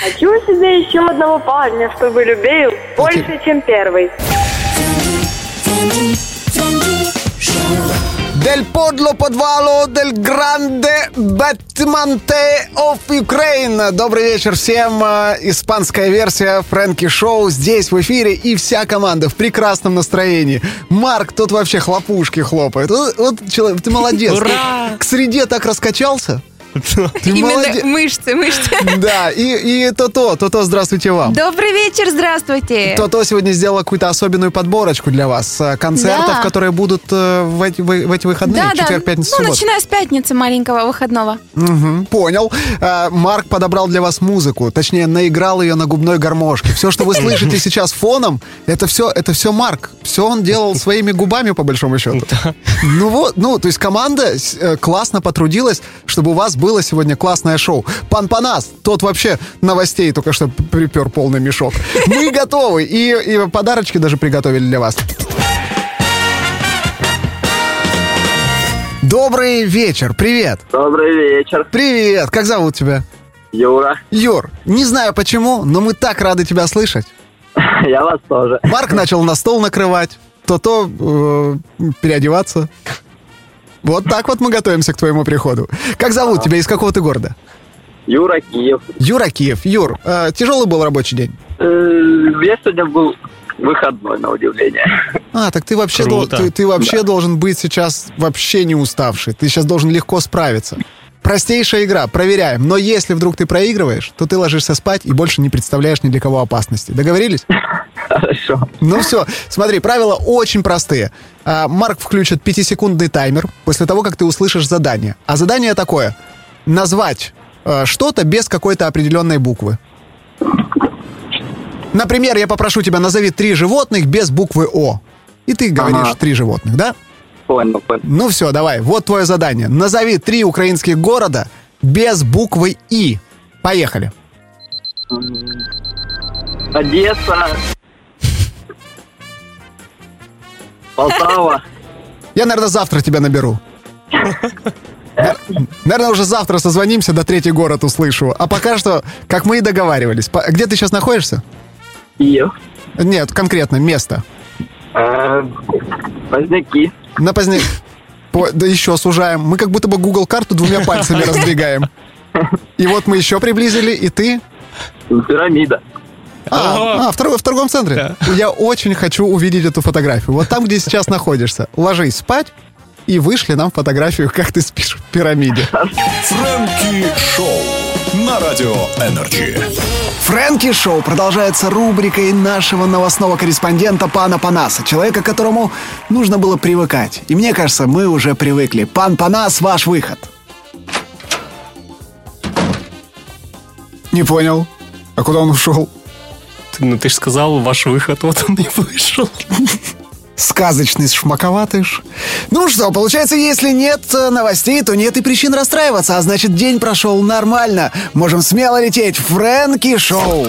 Хочу себе еще одного парня, чтобы любил больше, чем первый. Del подло подвалу, del grande Batmante of Ukraine. Добрый вечер всем. Э, Испанская версия Фрэнки Шоу здесь в эфире и вся команда в прекрасном настроении. Марк тут вообще хлопушки хлопает. Вот, вот человек, ты молодец. Ура! Ты к среде так раскачался. Ты Именно молодец. мышцы, мышцы. Да, и, и То-То, То-То, здравствуйте вам. Добрый вечер, здравствуйте. То-То сегодня сделала какую-то особенную подборочку для вас. э, Концертов, Да. которые будут э, в эти, в- эти выходные, да, да. четверг, пятница, Ну, начиная с пятницы маленького выходного. Понял. А, Марк подобрал для вас музыку, точнее, наиграл ее на губной гармошке. Все, что вы слышите сейчас фоном, это все, это все Марк. Все он делал своими губами, по большому счету. Ну вот, ну, то есть команда э, классно потрудилась, чтобы у вас было сегодня классное шоу. Пан Панас, тот вообще новостей только что припер полный мешок. Мы готовы, и, и подарочки даже приготовили для вас. Добрый вечер, привет. Добрый вечер, Привет, как зовут тебя? Юра. Юр, не знаю почему, но мы так рады тебя слышать. Я вас тоже. Марк начал на стол накрывать, то-то э, переодеваться. Вот так вот мы готовимся к твоему приходу. Как зовут тебя, из какого ты города? Юра Киев. Юра Киев. Юр, э, тяжелый был рабочий день? Э, Я сегодня был выходной, на удивление. А, так ты вообще, дол- ты, ты вообще должен быть сейчас вообще не уставший. Ты сейчас должен легко справиться. Простейшая игра, проверяем. Но если вдруг ты проигрываешь, то ты ложишься спать и больше не представляешь ни для кого опасности. Договорились? Хорошо. Ну все, смотри, правила очень простые. А, Марк включит пятисекундный таймер после того, как ты услышишь задание. А задание такое. Назвать э, что-то без какой-то определенной буквы. Например, я попрошу тебя назови три животных без буквы О. И ты говоришь Ага. три животных, да? Понял, понял. Ну все, давай, вот твое задание. Назови три украинских города без буквы И. Поехали. Одесса. Полтава. Я, наверное, завтра тебя наберу. Наверное, уже завтра созвонимся, до третий город услышу. А пока что, как мы и договаривались. Где ты сейчас находишься? Киев. Нет, конкретно, место. Э, Поздняки. На позднее... По- Да еще сужаем. Мы как будто бы Google карту двумя пальцами раздвигаем. И вот мы еще приблизили, и ты... Пирамида. А, а, в, торг- в торговом центре. Я очень хочу увидеть эту фотографию. Вот там, где сейчас находишься. Ложись спать и вышли нам фотографию, как ты спишь в пирамиде. Фрэнки Шоу на Радио Energy. Фрэнки Шоу продолжается рубрикой нашего новостного корреспондента Пана Панаса, человека, к которому нужно было привыкать. И мне кажется, мы уже привыкли. Пан Панас, ваш выход. Не понял. А куда он ушел? Ну, ты же сказал, ваш выход, вот он и вышел. Сказочный шмаковатыш. Ну что, получается, если нет э, новостей, то нет и причин расстраиваться, а значит, день прошел нормально. Можем смело лететь. Фрэнки Шоу.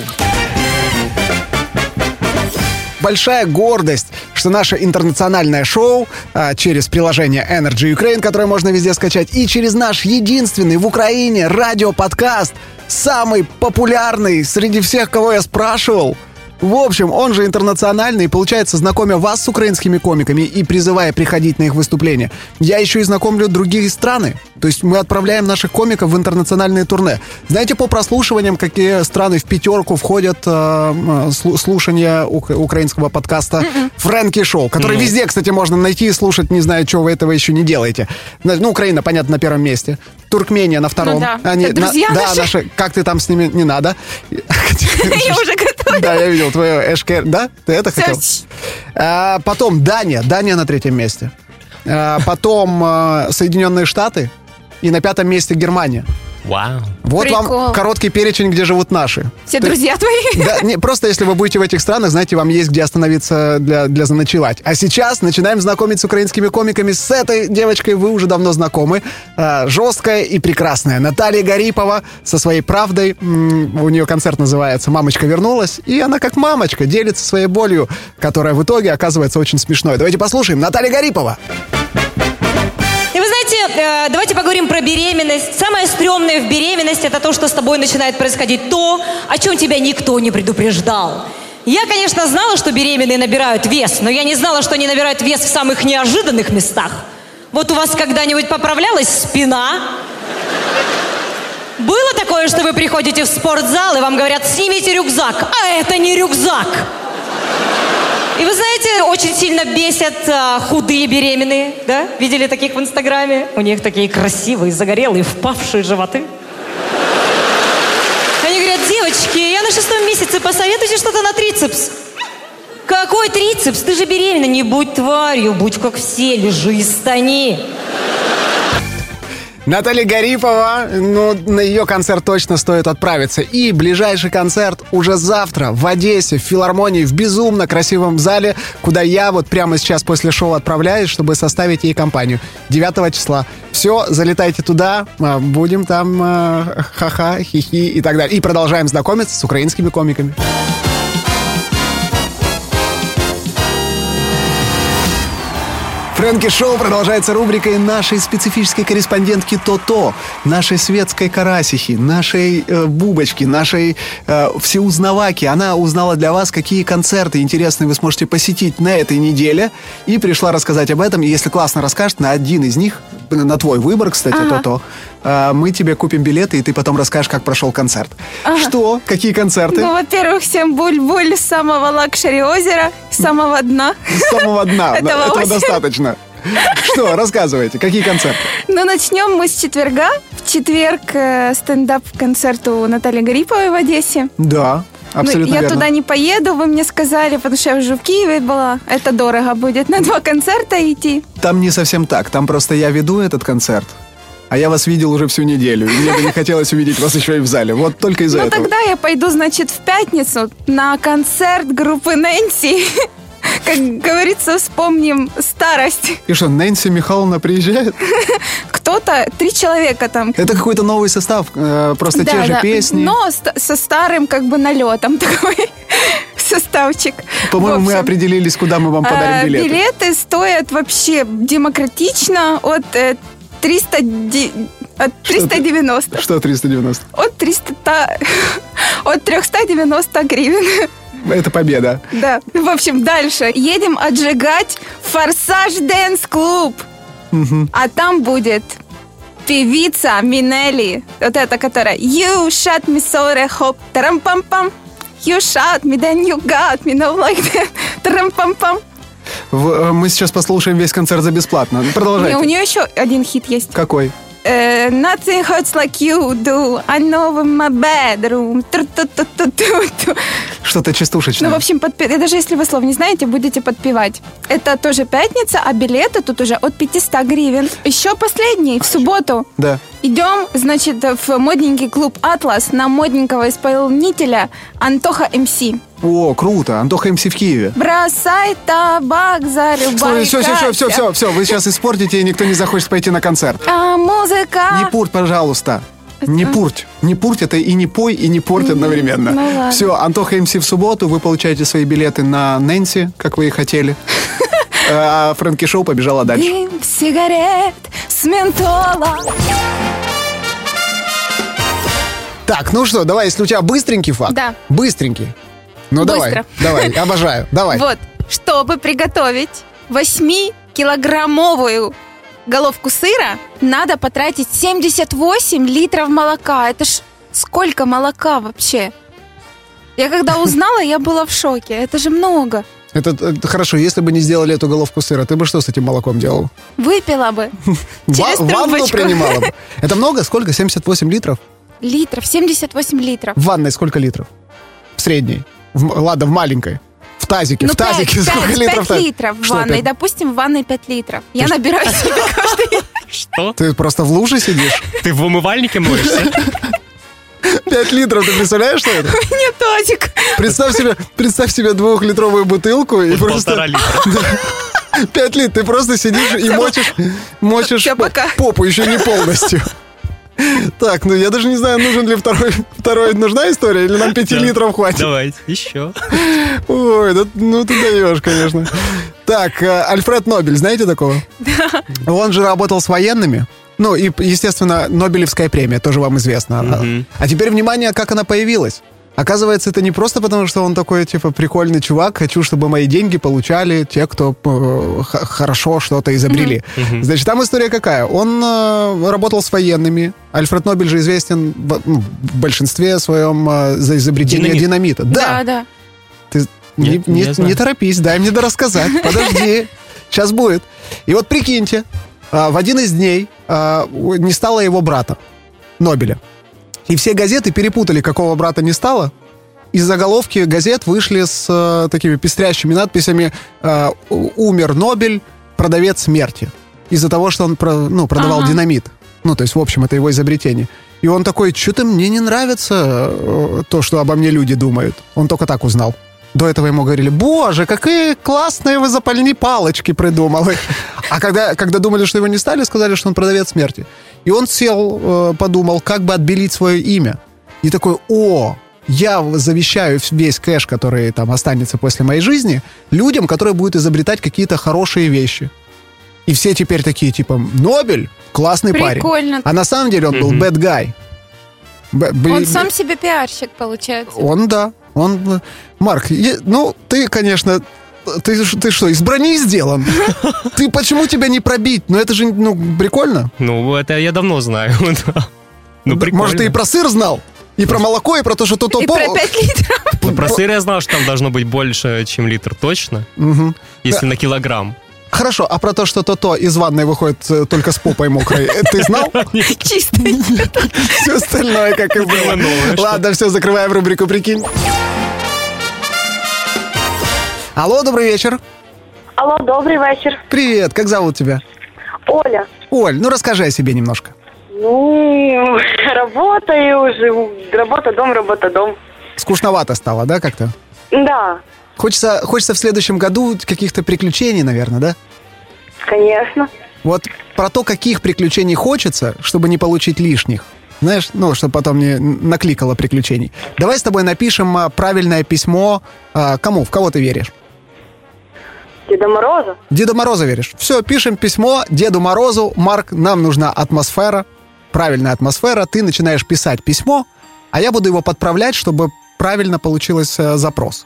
Большая гордость, что наше интернациональное шоу а, через приложение Energy Ukraine, которое можно везде скачать, и через наш единственный в Украине радиоподкаст, самый популярный среди всех, кого я спрашивал, В общем, он же интернациональный, и, получается, знакомя вас с украинскими комиками и призывая приходить на их выступления, я еще и знакомлю другие страны. То есть мы отправляем наших комиков в интернациональные турне. Знаете, по прослушиваниям, какие страны в пятерку входят э, слу- слушания ук- украинского подкаста «Фрэнки Шоу», который везде, кстати, можно найти и слушать, не знаю, что вы этого еще не делаете. Ну, Украина, понятно, на первом месте. Туркмения на втором. Ну да. Они Это на- друзья да, наши. наши. Как ты там с ними не надо. Я уже готова. Да, я видел твое эшкер. Да? Ты это хотел? А, потом Дания. Дания на третьем месте. А, потом а, Соединенные Штаты. И на пятом месте Германия. Вау. Вот Прикол. вам короткий перечень, где живут наши. Все Ты- друзья твои. Да, не, просто если вы будете в этих странах, знаете, вам есть где остановиться для, для заночевать. А сейчас начинаем знакомить с украинскими комиками. С этой девочкой вы уже давно знакомы. А, жесткая и прекрасная. Наталья Гарипова со своей правдой. У нее концерт называется «Мамочка вернулась». И она как мамочка делится своей болью, которая в итоге оказывается очень смешной. Давайте послушаем. Наталья Гарипова. Знаете, э, давайте поговорим про беременность. Самое стрёмное в беременности это то, что с тобой начинает происходить то, о чем тебя никто не предупреждал. Я, конечно, знала, что беременные набирают вес, но я не знала, что они набирают вес в самых неожиданных местах. Вот у вас когда-нибудь поправлялась спина? Было такое, что вы приходите в спортзал и вам говорят, снимите рюкзак, а это не рюкзак. И вы знаете, очень сильно бесят а, худые беременные, да? Видели таких в Инстаграме? У них такие красивые, загорелые, впавшие животы. Они говорят, девочки, я на шестом месяце, посоветуйте что-то на трицепс. Какой трицепс? Ты же беременна, не будь тварью, будь как все, лежи и стани. Наталья Гарипова, ну, на ее концерт точно стоит отправиться. И ближайший концерт уже завтра в Одессе, в филармонии, в безумно красивом зале, куда я вот прямо сейчас после шоу отправляюсь, чтобы составить ей компанию. 9 числа. Все, залетайте туда, а, будем там а, ха-ха, хихи и так далее. И продолжаем знакомиться с украинскими комиками. Фрэнки Шоу продолжается рубрикой нашей специфической корреспондентки То-То, нашей светской карасихи, нашей э, бубочки, нашей э, всеузнаваки. Она узнала для вас, какие концерты интересные вы сможете посетить на этой неделе и пришла рассказать об этом. И если классно расскажет, на один из них, на твой выбор, кстати, Ага. То-То, э, мы тебе купим билеты, и ты потом расскажешь, как прошел концерт. Что? Какие концерты? Ну, во-первых, всем буль-буль с самого luxury озера, с самого дна. С самого дна. Этого достаточно. Что, рассказывайте, какие концерты? Ну, начнем мы с четверга. В четверг э, стендап-концерт у Натальи Гариповой в Одессе. Да, абсолютно ну, я верно. туда не поеду, вы мне сказали, потому что я уже в Киеве была. Это дорого будет на два концерта идти. Там не совсем так. Там просто я веду этот концерт, а я вас видел уже всю неделю. И мне бы не хотелось увидеть вас еще и в зале. Вот только из-за ну, этого. тогда я пойду, значит, в пятницу на концерт группы Нэнси. Как говорится, вспомним старость. И что, Нэнси Михайловна приезжает? Кто-то, три человека там. Это какой-то новый состав, э, просто те Да, же да. песни. Но со старым как бы налетом такой составчик. По-моему, мы определились, куда мы вам э, подарим билеты. билеты стоят вообще демократично от э, 300 ди- от 390. Что 390? От 300 та- от 390 гривен. Это победа. Да. В общем, дальше. Едем отжигать Форсаж Дэнс Клуб. А там будет певица Минелли. Вот эта, которая You shot me so hop, тарам-пам-пам. You shot me, then you got me, no like that. Тарам-пам-пам. В- э, мы сейчас послушаем весь концерт за бесплатно. Не, Продолжайте. у нее еще один хит есть. Какой? Э, Nothing hurts like you do. I know in my bedroom. Что-то частушечное. Ну, в общем, подпи- даже если вы слов не знаете, будете подпевать. Это тоже пятница, а билеты тут уже от 500 гривен. Еще последний, в субботу. Да. Идем, значит, в модненький клуб «Атлас» на модненького исполнителя Антоха МС. О, круто. Антоха МС в Киеве. Бросай табак, зарубай Все, все, все, все, все, все. Вы сейчас испортите, и никто не захочет пойти на концерт. А музыка... Не пурт, пожалуйста. Не пурть. Не пурть это и не пой, и не порть одновременно. ну. Все, Антоха МС в субботу. Вы получаете свои билеты на Нэнси, как вы и хотели. А Фрэнки Шоу побежала дальше. Дым сигарет с ментола. Так, ну что, давай, если у тебя быстренький факт. Да. Быстренький. Ну давай, Быстро. давай, обожаю, давай. Вот, чтобы приготовить 8-килограммовую головку сыра, надо потратить 78 литров молока. Это ж сколько молока вообще? Я когда узнала, я была в шоке. Это же много. Это, это хорошо, если бы не сделали эту головку сыра, ты бы что с этим молоком делал? Выпила бы. Через Ва- ванну принимала бы. Это много? Сколько? 78 литров? Литров, 78 литров. В ванной сколько литров? В средней. В ладно, в маленькой. В тазике. Ну, в тазике 5, сколько литров? 5 литров в Что ванной. пять? Допустим, в ванной 5 литров. Я набираю себе каждый... Что? Ты просто в луже сидишь? Ты в умывальнике моешься? 5 литров, ты представляешь, что это? Нет, тазик. Представь себе, представь себе двухлитровую бутылку и просто... полтора литра. 5 литров, ты просто сидишь и мочишь, мочишь попу, еще не полностью. Так, ну я даже не знаю, нужен ли второй, второй нужна история, или нам 5 Да. литров хватит? Давайте, еще. Ой, да, ну ты даешь, конечно. Так, э, Альфред Нобель, знаете такого? Да. Он же работал с военными. Ну, и, естественно, Нобелевская премия, тоже вам известно. Мгм. А теперь, внимание, как она появилась. Оказывается, это не просто потому, что он такой, типа, прикольный чувак, хочу, чтобы мои деньги получали те, кто э, х- хорошо что-то изобрели. Значит, там история какая? Он э, работал с военными. Альфред Нобель же известен в, ну, в большинстве своем э, за изобретение Динамит. динамита. Да, да. Ты не, Нет, не- не не торопись, дай мне дорассказать. Подожди. Сейчас будет. И вот прикиньте, а, в один из дней у- не стало его брата, Нобеля. И все газеты перепутали, какого брата не стало. Из заголовки газет вышли с э, такими пестрящими надписями э, «У- «Умер Нобель, продавец смерти». Из-за того, что он ну, продавал Ага. динамит. Ну, то есть, в общем, это его изобретение. И он такой, что-то мне не нравится э, то, что обо мне люди думают. Он только так узнал. До этого ему говорили, боже, какие классные вы запальни палочки придумали. А когда, когда думали, что его не стали, сказали, что он продавец смерти. И он сел, э, подумал, как бы отбелить свое имя. И такой, о, я завещаю весь кэш, который там останется после моей жизни, людям, которые будут изобретать какие-то хорошие вещи. И все теперь такие, типа, Нобель, классный парень. Прикольно. А на самом деле он был bad guy. Б- Он сам себе пиарщик, получается. он, да. Он, э, Марк, ну, ты, конечно, ты, ты что, из брони сделан? Ты почему тебя не пробить? Ну, это же, ну, прикольно. Ну, это я давно знаю. да. Ну, прикольно. Может, ты и про сыр знал? И про молоко, и про то, что то И про 5 литров. Ну, про сыр я знал, что там должно быть больше, чем литр точно. Если на килограмм. Хорошо, а про то, что то-то из ванной выходит э, только с попой мокрой, э, ты знал? Чисто. Все остальное, как и было. Ладно, все, закрываем рубрику «Прикинь». Алло, добрый вечер. Алло, добрый вечер. Привет, как зовут тебя? Оля. Оль, ну расскажи о себе немножко. Ну, работаю, живу. Работа, дом, работа, дом. Скучновато стало, да, как-то? Да, Хочется, хочется в следующем году каких-то приключений, наверное, да? конечно. Вот про то, каких приключений хочется, чтобы не получить лишних. Знаешь, ну, чтобы потом не накликало приключений. Давай с тобой напишем а, правильное письмо. а, кому? В кого ты веришь? Деда Мороза. Деду Морозу веришь. Все, пишем письмо Деду Морозу. Марк, нам нужна атмосфера, правильная атмосфера. Ты начинаешь писать письмо, а я буду его подправлять, чтобы правильно получился запрос.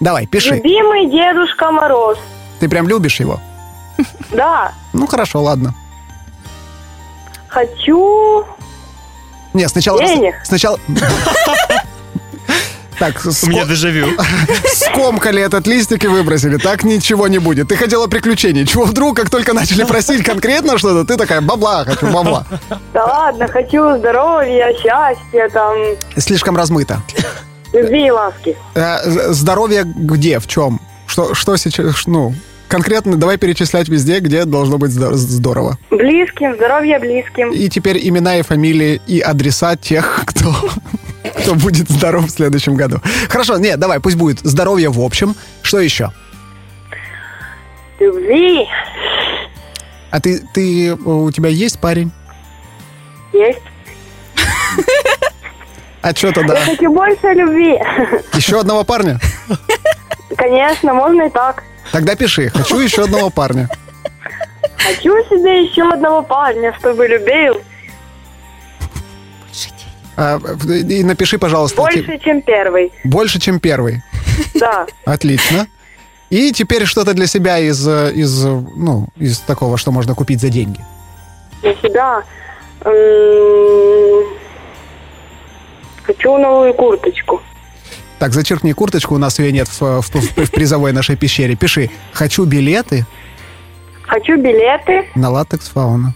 Давай, пиши. Любимый Дедушка Мороз. Ты прям любишь его? Да, Ну, хорошо, ладно. хочу... Не, сначала... Денег. Сначала... Так, У меня ско- дежавю. скомкали этот листик и выбросили. Так ничего не будет. Ты хотела приключений. Чего вдруг, как только начали просить конкретно что-то, ты такая, бабла, хочу бабла. Да ладно, хочу здоровья, счастья, там, Слишком размыто. Любви и ласки. Э, Здоровье где, в чем? Что, что сейчас, ну, конкретно давай перечислять везде, где должно быть здор- здорово. Близким, здоровья близким. И теперь имена и фамилии и адреса тех, кто, кто будет здоров в следующем году. Хорошо, нет, давай, пусть будет здоровье в общем. Что еще? Любви А ты, ты, у тебя есть парень? есть. А что тогда? Я хочу больше любви. Еще одного парня? Конечно, можно и так. Тогда пиши. Хочу еще одного парня. Хочу себе еще одного парня, чтобы любил А, и напиши, пожалуйста. ти- больше, чем первый. больше, чем первый. Да. Отлично. И теперь что-то для себя из, из, ну, из такого, что можно купить за деньги. Для себя м, хочу новую курточку. Так, зачеркни курточку, у нас ее нет в, в- в- в призовой нашей пещере. Пиши «Хочу билеты Хочу билеты на латекс фауна».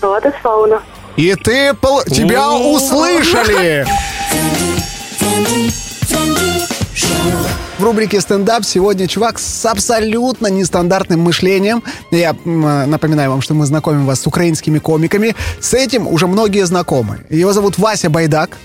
в Латекс Фауна. И ты пол- тебя услышали! В рубрике «Стендап» сегодня чувак с абсолютно нестандартным мышлением. Я напоминаю вам, что мы знакомим вас с украинскими комиками. С этим уже многие знакомы. Его зовут Вася Байдак.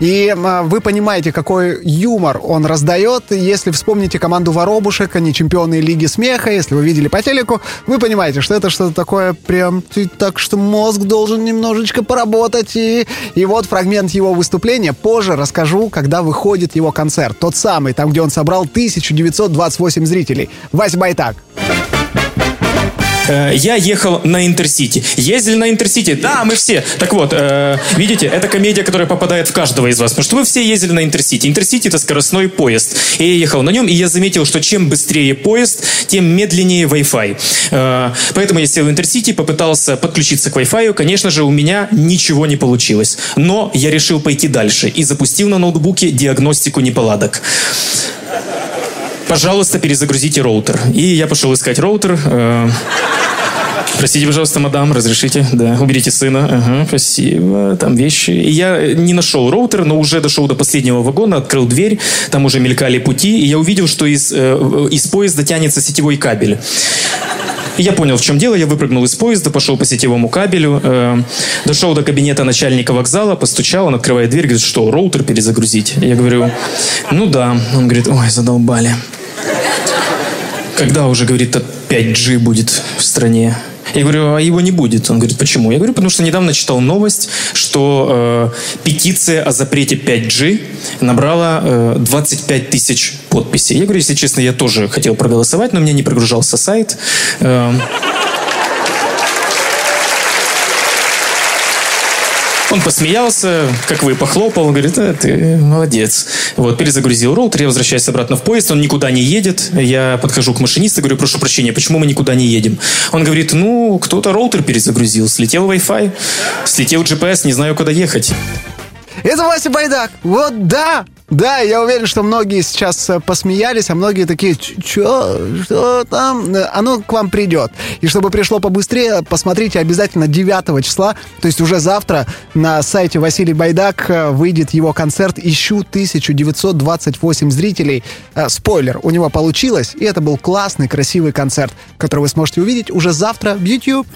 И м, вы понимаете, какой юмор он раздает. Если вспомните команду Воробушек, они чемпионы Лиги Смеха, если вы видели по телеку, вы понимаете, что это что-то такое прям... Так что мозг должен немножечко поработать. И, и вот фрагмент его выступления. Позже расскажу, когда выходит его концерт. Тот самый, там, где он собрал 1928 зрителей. Вася Байтак. Э, я ехал на Интерсити. Ездили на Интерсити? Да, мы все. Так вот, э, видите, это комедия, которая попадает в каждого из вас, потому что вы все ездили на Интерсити. Интерсити это скоростной поезд. И я ехал на нем, и я заметил, что чем быстрее поезд, тем медленнее Wi-Fi. Э, поэтому я сел в Интерсити, попытался подключиться к Wi-Fi. Конечно же, у меня ничего не получилось. Но я решил пойти дальше и запустил на ноутбуке диагностику неполадок пожалуйста, перезагрузите роутер. И я пошел искать роутер. Э, Простите, пожалуйста, мадам, разрешите? Да, уберите сына. Ага, спасибо. Там вещи. И я не нашел роутер, но уже дошел до последнего вагона, открыл дверь, там уже мелькали пути, и я увидел, что из, э, из поезда тянется сетевой кабель. Я понял, в чем дело. Я выпрыгнул из поезда, пошел по сетевому кабелю, э, дошел до кабинета начальника вокзала, постучал, он открывает дверь, говорит, что, роутер перезагрузить? Я говорю, ну да. Он говорит, ой, задолбали. Когда уже, говорит, 5G будет в стране? Я говорю, а его не будет. Он говорит, почему? Я говорю, потому что недавно читал новость, что э, петиция о запрете 5G набрала э, 25 тысяч подписей. Я говорю, если честно, я тоже хотел проголосовать, но мне не прогружался сайт. Э, Он посмеялся, как вы, похлопал, говорит, а, ты молодец. Вот, перезагрузил роутер, я возвращаюсь обратно в поезд, он никуда не едет. Я подхожу к машинисту, говорю, прошу прощения, почему мы никуда не едем? Он говорит, ну, кто-то роутер перезагрузил, слетел Wi-Fi, слетел GPS, не знаю, куда ехать. Это Вася Байдак. Вот да, да, я уверен, что многие сейчас э, посмеялись, а многие такие, что, что там? Э, Оно к вам придет. И чтобы пришло побыстрее, посмотрите обязательно 9 числа, то есть уже завтра на сайте Василий Байдак э, выйдет его концерт «Ищу 1928 зрителей». Спойлер, у него получилось, и это был классный, красивый концерт, который вы сможете увидеть уже завтра в YouTube.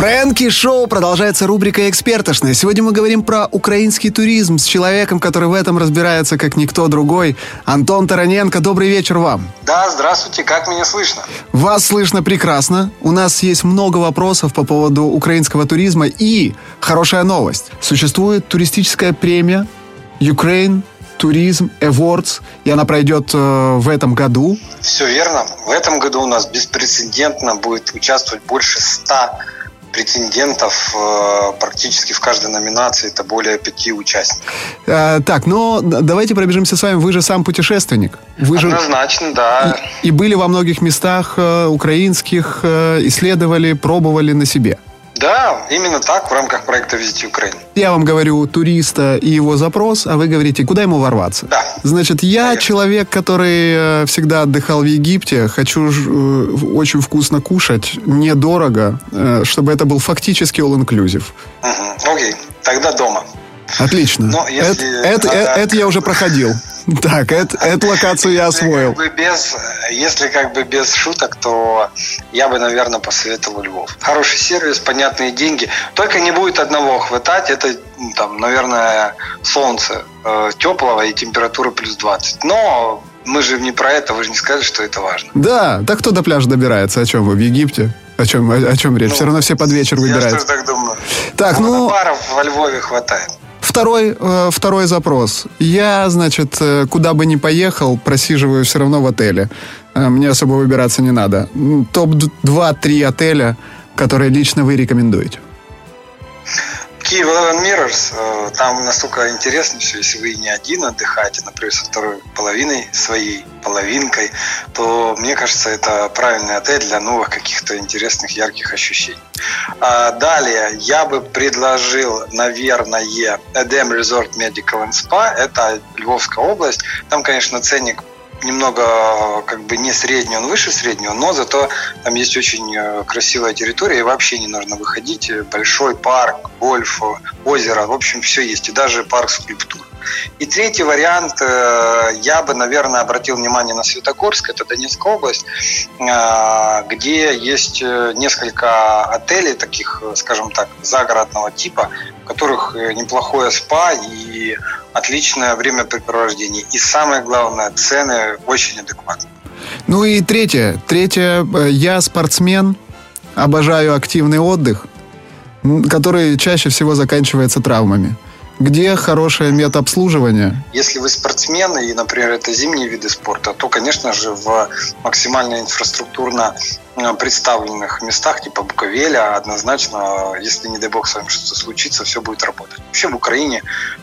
Фрэнки Шоу продолжается рубрика «Экспертошная». Сегодня мы говорим про украинский туризм с человеком, который в этом разбирается, как никто другой. Антон Тараненко, добрый вечер вам. Да, здравствуйте, как меня слышно? Вас слышно прекрасно. У нас есть много вопросов по поводу украинского туризма. И хорошая новость. Существует туристическая премия Ukraine Tourism Awards, и она пройдет э, в этом году. Все верно. В этом году у нас беспрецедентно будет участвовать больше ста претендентов э, практически в каждой номинации. Это более пяти участников. Э, так, но давайте пробежимся с вами. Вы же сам путешественник. Вы Однозначно, же... да. И, и были во многих местах э, украинских, исследовали, пробовали на себе. Да, именно так в рамках проекта «Визите Украину». Я вам говорю туриста и его запрос, а вы говорите, куда ему ворваться. Да. Значит, я Конечно. человек, который э, всегда отдыхал в Египте, хочу э, очень вкусно кушать, недорого, э, чтобы это был фактически all-inclusive. Угу. Окей, тогда дома. Отлично. Но если это, это, надо... это я уже проходил. Так, это, эту локацию я освоил. Если как, бы без, если как бы без шуток, то я бы, наверное, посоветовал Львов. Хороший сервис, понятные деньги. Только не будет одного хватать. Это, там, наверное, солнце э, теплого и температура плюс 20. Но мы же не про это, вы же не сказали, что это важно. Да, так кто до пляжа добирается? О чем вы в Египте? О чем, о, о чем речь? Ну, Все равно все под вечер выбираются. Я тоже так думаю. Так, а ну... Баров во Львове хватает. Второй, э, второй запрос. Я, значит, э, куда бы ни поехал, просиживаю все равно в отеле. Э, мне особо выбираться не надо. Топ-2-3 отеля, которые лично вы рекомендуете. Киев Eleven Mirrors, э, там настолько интересно все, если вы не один отдыхаете, например, со второй половиной своей половинкой, то мне кажется, это правильный отель для новых каких-то интересных, ярких ощущений. А далее я бы предложил, наверное, Edem Resort Medical and Spa, это Львовская область. Там, конечно, ценник немного как бы не средний, он выше среднего, но зато там есть очень э, красивая территория, и вообще не нужно выходить. Большой парк, гольф, озеро, в общем, все есть, и даже парк скульптур. И третий вариант, э, я бы, наверное, обратил внимание на Светогорск, это Донецкая область, э, где есть несколько отелей таких, скажем так, загородного типа, в которых неплохое спа и отличное времяпрепровождение. И самое главное, цены очень адекватные. Ну и третье. Третье, э, я спортсмен, обожаю активный отдых, который чаще всего заканчивается травмами. Где хорошее медобслуживание? Если вы спортсмены и, например, это зимние виды спорта, то, конечно же, в максимально инфраструктурно э, представленных местах типа Буковеля однозначно, если, не дай бог, с вами что-то случится, все будет работать. Вообще в Украине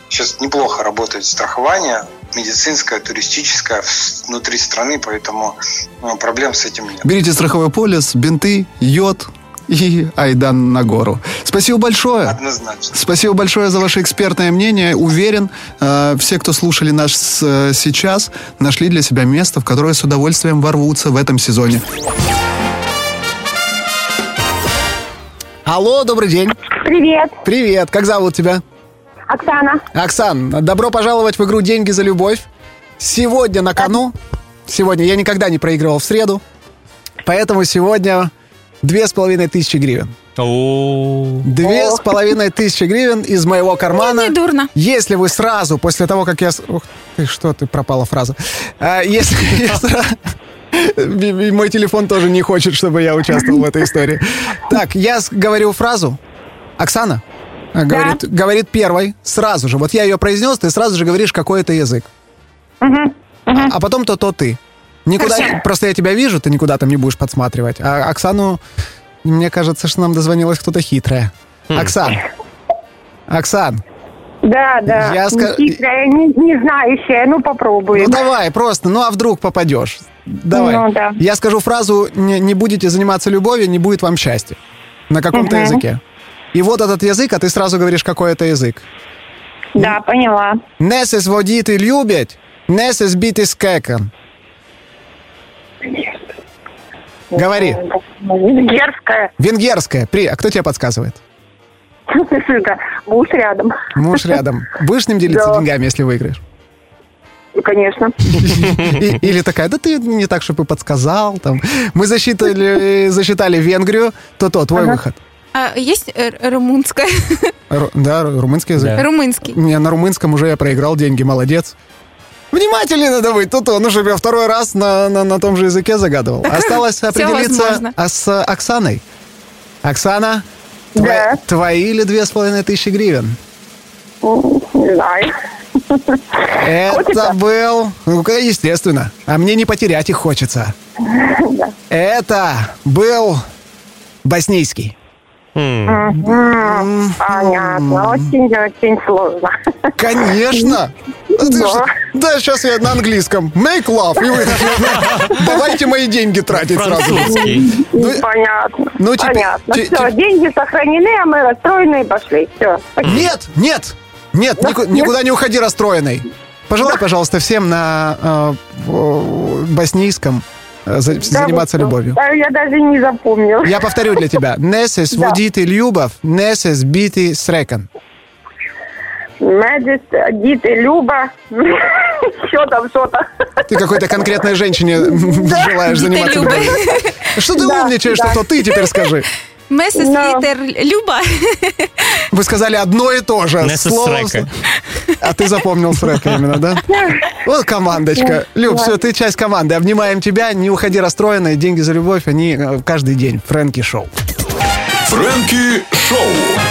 сейчас неплохо работает страхование, медицинское, туристическое внутри страны, поэтому э, проблем с этим нет. Берите страховой полис, бинты, йод, и Айдан на гору. Спасибо большое. Однозначно. Спасибо большое за ваше экспертное мнение. Уверен, э, все, кто слушали нас э, сейчас, нашли для себя место, в которое с удовольствием ворвутся в этом сезоне. Алло, добрый день. Привет, Привет, как зовут тебя? Оксана. Оксан, добро пожаловать в игру «Деньги за любовь». Сегодня на кону. Сегодня я никогда не проигрывал в среду. Поэтому сегодня две с половиной тысячи гривен. О, Две с половиной тысячи гривен из моего кармана. Ну, не дурно. Если вы сразу, после того, как я... Ух ты, что ты, пропала фраза. А, если я сра- И мой телефон тоже не хочет, чтобы я участвовал в этой истории. Так, я говорю фразу. Оксана а, говорит, говорит первой сразу же. Вот я ее произнес, ты сразу же говоришь, какой это язык. А потом то, то ты. Никуда, Хорошо. просто я тебя вижу, ты никуда там не будешь подсматривать. А Оксану, мне кажется, что нам дозвонилась кто-то хитрая. Оксан. Оксан, Да, да. Я ска- Не хитрая, не, не знающая. Ну, попробуем. ну давай, просто, ну а вдруг попадешь? Давай. Ну, да. Я скажу фразу «не, не будете заниматься любовью, не будет вам счастья». На каком-то Мгм. языке. И вот этот язык, а ты сразу говоришь, какой это язык. Да, поняла. Несес водіти любять, несес біти скекан. Говори. Венгерская. Венгерская. При... А кто тебе подсказывает? Муж рядом. Муж рядом. Будешь с ним делиться Да. деньгами, если выиграешь? Ну, Конечно. Или такая, да ты не так, чтобы подсказал. Там. Мы засчитали, засчитали Венгрию, то-то, твой выход. А есть э, румынская? Ру- да, ру- румынский язык. Да. Румынский. Не, на румынском уже я проиграл деньги, молодец. Внимательнее надо быть, то-то, ну, чтобы я второй раз на, на, на том же языке загадывал. Осталось определиться а с Оксаной. Оксана, Да. твои, твои или две с половиной тысячи гривен? М, Не знаю. Это Хочется? был, ну, естественно, а мне не потерять их хочется. Да. Это был боснийский. М, Понятно. Очень-очень сложно. Конечно. Да. сейчас я на английском. Make love. И вы давайте мои деньги тратить сразу. французский. Ну, Понятно. ну, теперь- Понятно. Все, деньги сохранены, а мы расстроенные пошли. Все. Нет, нет, нет, Да, нику- нет. никуда не уходи расстроенной. Пожелай, пожалуйста, всем на э, боснийском заниматься любовью. Я даже не запомнила. Я повторю для тебя. Несес Да. водити любов, несес бити срекан. Медис, Диты, Люба. Что там, что-то. Ты какой-то конкретной женщине желаешь заниматься любовью. Что ты Да, умничаешь, да. что ты теперь скажи. Мессес Да. Литер Люба. Вы сказали одно и то же. Слово Срека. слово. А ты запомнил Срека именно, да? Вот командочка. Люб, все, ты часть команды. Обнимаем тебя, не уходи расстроенной. Деньги за любовь, они э, каждый день. Фрэнки Шоу. Фрэнки Шоу.